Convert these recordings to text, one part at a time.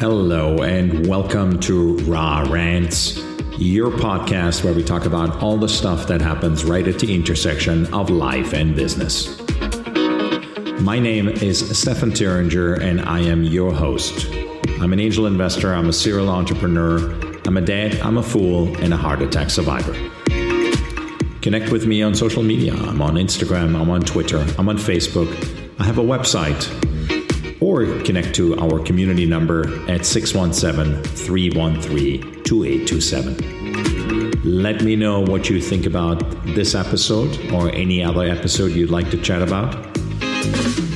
Hello, and welcome to Raw Rants, your podcast where we talk about all the stuff that happens right at the intersection of life and business. My name is Stefan Thuringer, and I am your host. I'm an angel investor, I'm a serial entrepreneur, I'm a dad, I'm a fool, and a heart attack survivor. Connect with me on social media. I'm on Instagram, I'm on Twitter, I'm on Facebook. I have a website, or connect to our community number at 617 313 2827. Let me know what you think about this episode or any other episode you'd like to chat about.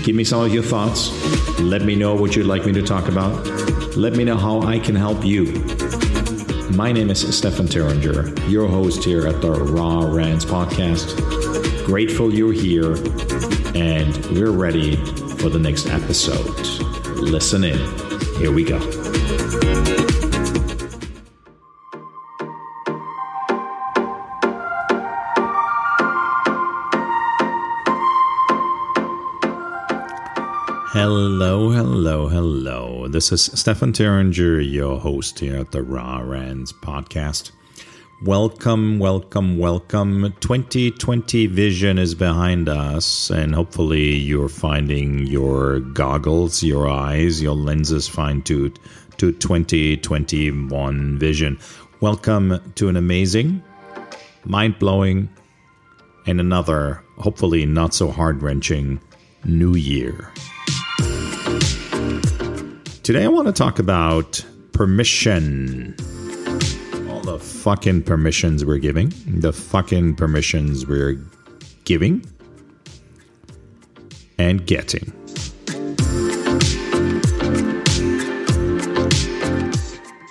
Give me some of your thoughts. Let me know what you'd like me to talk about. Let me know how I can help you. My name is Stefan Thuringer, your host here at the Raw Rants podcast. Grateful you're here, and we're ready for the next episode. Listen in. Here we go. Hello, hello, hello. This is Stefan Thuringer, your host here at the Raw Rants podcast. Welcome, welcome, welcome. 2020 vision is behind us, and hopefully, you're finding your goggles, your eyes, your lenses fine tuned to 2021 vision. Welcome to an amazing, mind blowing, and another, hopefully, not so heart wrenching new year. Today, I want to talk about permission the fucking permissions we're giving, the fucking permissions we're giving and getting.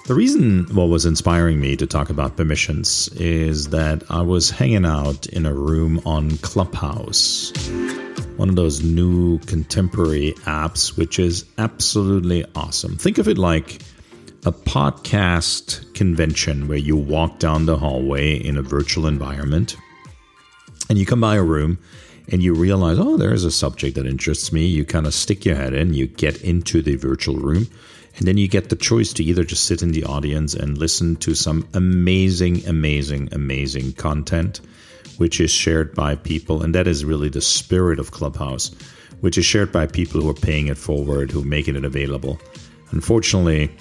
The reason what was inspiring me to talk about permissions is that I was hanging out in a room on Clubhouse, one of those new contemporary apps, which is absolutely awesome. Think of it like a podcast convention where you walk down the hallway in a virtual environment and you come by a room and you realize, oh, there's a subject that interests me. You kind of stick your head in, you get into the virtual room, and then you get the choice to either just sit in the audience and listen to some amazing, amazing, amazing content, which is shared by people. And that is really the spirit of Clubhouse, which is shared by people who are paying it forward, who are making it available. Unfortunately,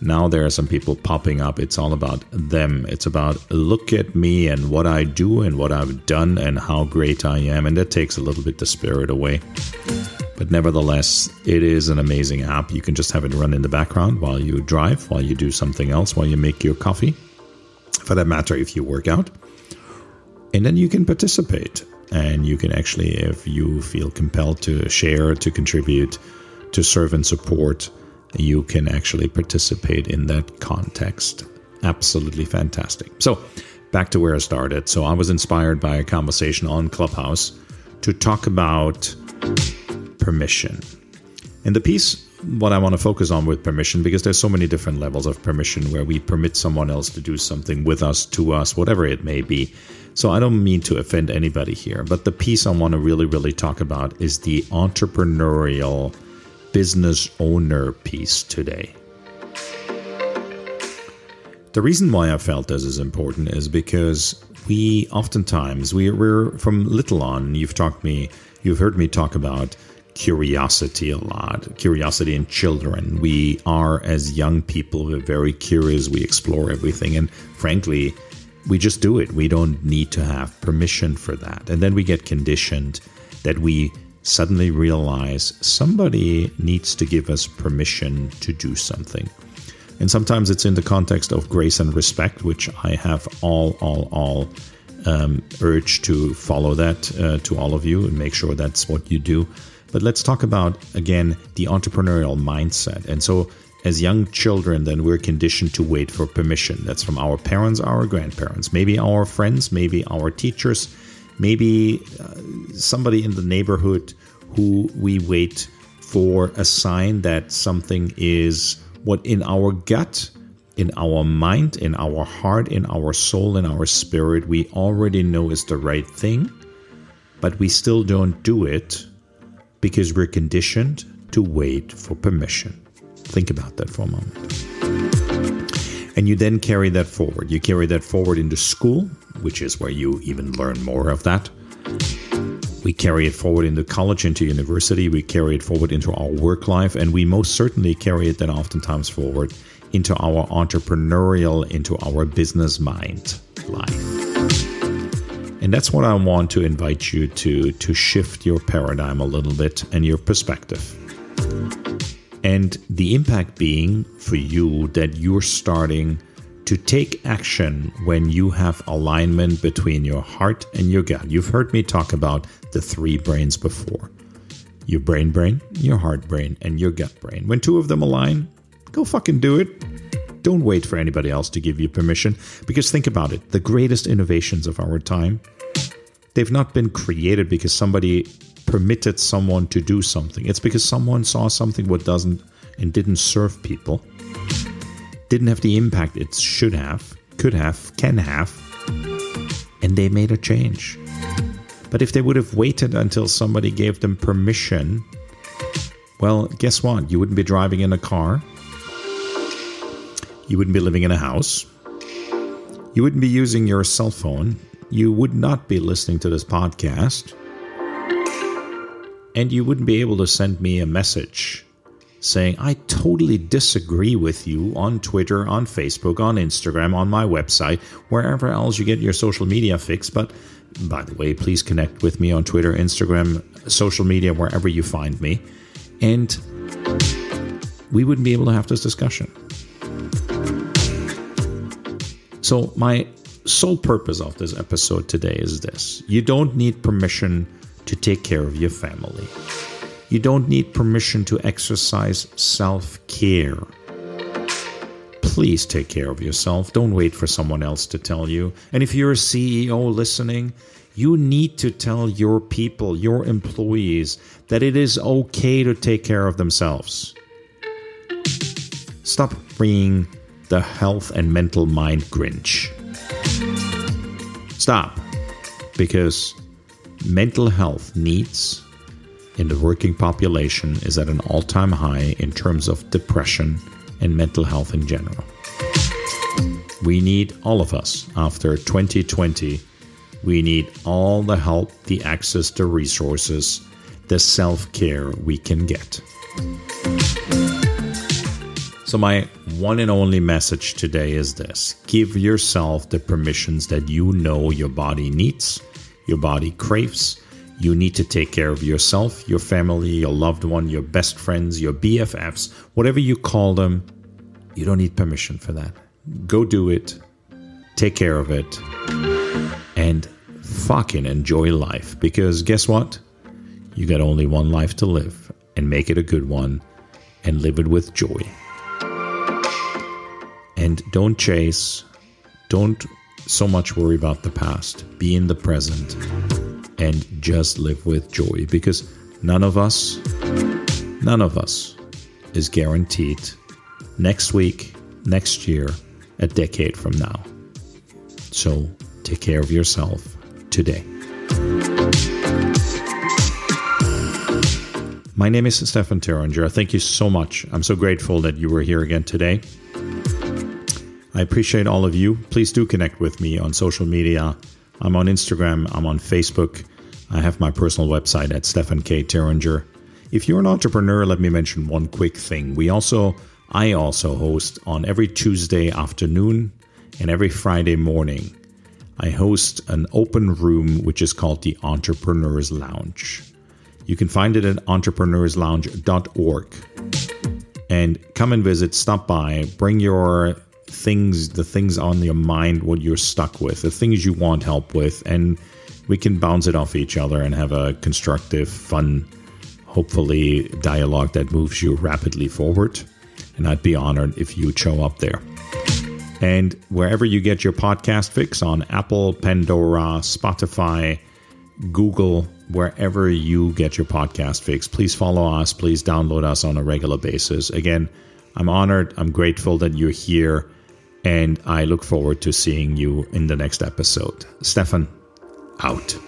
now there are some people popping up. It's all about them. It's about look at me and what I do and what I've done and how great I am. And that takes a little bit the spirit away. But nevertheless, it is an amazing app. You can just have it run in the background while you drive, while you do something else, while you make your coffee. For that matter, if you work out. And then you can participate. And you can actually, if you feel compelled to share, to contribute, to serve and support, you can actually participate in that context. Absolutely fantastic. So, back to where I started. So, I was inspired by a conversation on Clubhouse to talk about permission. In the piece, what I want to focus on with permission, because there's so many different levels of permission where we permit someone else to do something with us, to us, whatever it may be. So I don't mean to offend anybody here, but the piece I want to really, really talk about is the entrepreneurial business owner piece today. The reason why I felt this is important is because we oftentimes we, we're from little on. You've talked me, you've heard me talk about curiosity a lot, curiosity in children. We are as young people, we're very curious. We explore everything, and frankly, we just do it. We don't need to have permission for that, and then we get conditioned that we suddenly realize somebody needs to give us permission to do something. And sometimes it's in the context of grace and respect, which I have all, all, all um, urge to follow that uh, to all of you and make sure that's what you do. But let's talk about, again, the entrepreneurial mindset. And so, as young children, then we're conditioned to wait for permission. That's from our parents, our grandparents, maybe our friends, maybe our teachers, maybe uh, somebody in the neighborhood who we wait for a sign that something is what in our gut, in our mind, in our heart, in our soul, in our spirit, we already know is the right thing, but we still don't do it because we're conditioned to wait for permission. Think about that for a moment. And you then carry that forward. You carry that forward into school, which is where you even learn more of that. We carry it forward into college, into university. We carry it forward into our work life. And we most certainly carry it then oftentimes forward into our entrepreneurial, into our business mind life. And that's what I want to invite you to to shift your paradigm a little bit and your perspective. And the impact being for you that you're starting to take action when you have alignment between your heart and your gut. You've heard me talk about the three brains before your brain brain, your heart brain, and your gut brain. When two of them align, go fucking do it. Don't wait for anybody else to give you permission because think about it the greatest innovations of our time, they've not been created because somebody permitted someone to do something. It's because someone saw something what doesn't and didn't serve people, didn't have the impact it should have, could have, can have, and they made a change. But if they would have waited until somebody gave them permission, well, guess what? You wouldn't be driving in a car. You wouldn't be living in a house. You wouldn't be using your cell phone. You would not be listening to this podcast. And you wouldn't be able to send me a message saying, I totally disagree with you on Twitter, on Facebook, on Instagram, on my website, wherever else you get your social media fix. But by the way, please connect with me on Twitter, Instagram, social media, wherever you find me. And we wouldn't be able to have this discussion. So, my sole purpose of this episode today is this you don't need permission to take care of your family, you don't need permission to exercise self care. Please take care of yourself. Don't wait for someone else to tell you. And if you're a CEO listening, you need to tell your people, your employees, that it is okay to take care of themselves. Stop being the health and mental mind Grinch. Stop. Because mental health needs in the working population is at an all time high in terms of depression and mental health in general. We need all of us after 2020. We need all the help, the access to resources, the self care we can get. So, my one and only message today is this give yourself the permissions that you know your body needs, your body craves. You need to take care of yourself, your family, your loved one, your best friends, your BFFs, whatever you call them. You don't need permission for that. Go do it, take care of it, and fucking enjoy life. Because guess what? You got only one life to live, and make it a good one, and live it with joy. And don't chase, don't so much worry about the past. Be in the present and just live with joy because none of us, none of us is guaranteed next week, next year, a decade from now. So take care of yourself today. My name is Stefan Thuringer. Thank you so much. I'm so grateful that you were here again today. I appreciate all of you. Please do connect with me on social media. I'm on Instagram, I'm on Facebook. I have my personal website at Stefan K. Thuringer. If you're an entrepreneur, let me mention one quick thing. We also I also host on every Tuesday afternoon and every Friday morning. I host an open room which is called the Entrepreneurs Lounge. You can find it at entrepreneurslounge.org. And come and visit, stop by, bring your things, the things on your mind, what you're stuck with, the things you want help with, and we can bounce it off each other and have a constructive, fun, hopefully, dialogue that moves you rapidly forward. And I'd be honored if you show up there. And wherever you get your podcast fix on Apple, Pandora, Spotify, Google, wherever you get your podcast fix, please follow us. Please download us on a regular basis. Again, I'm honored. I'm grateful that you're here and I look forward to seeing you in the next episode. Stefan, out.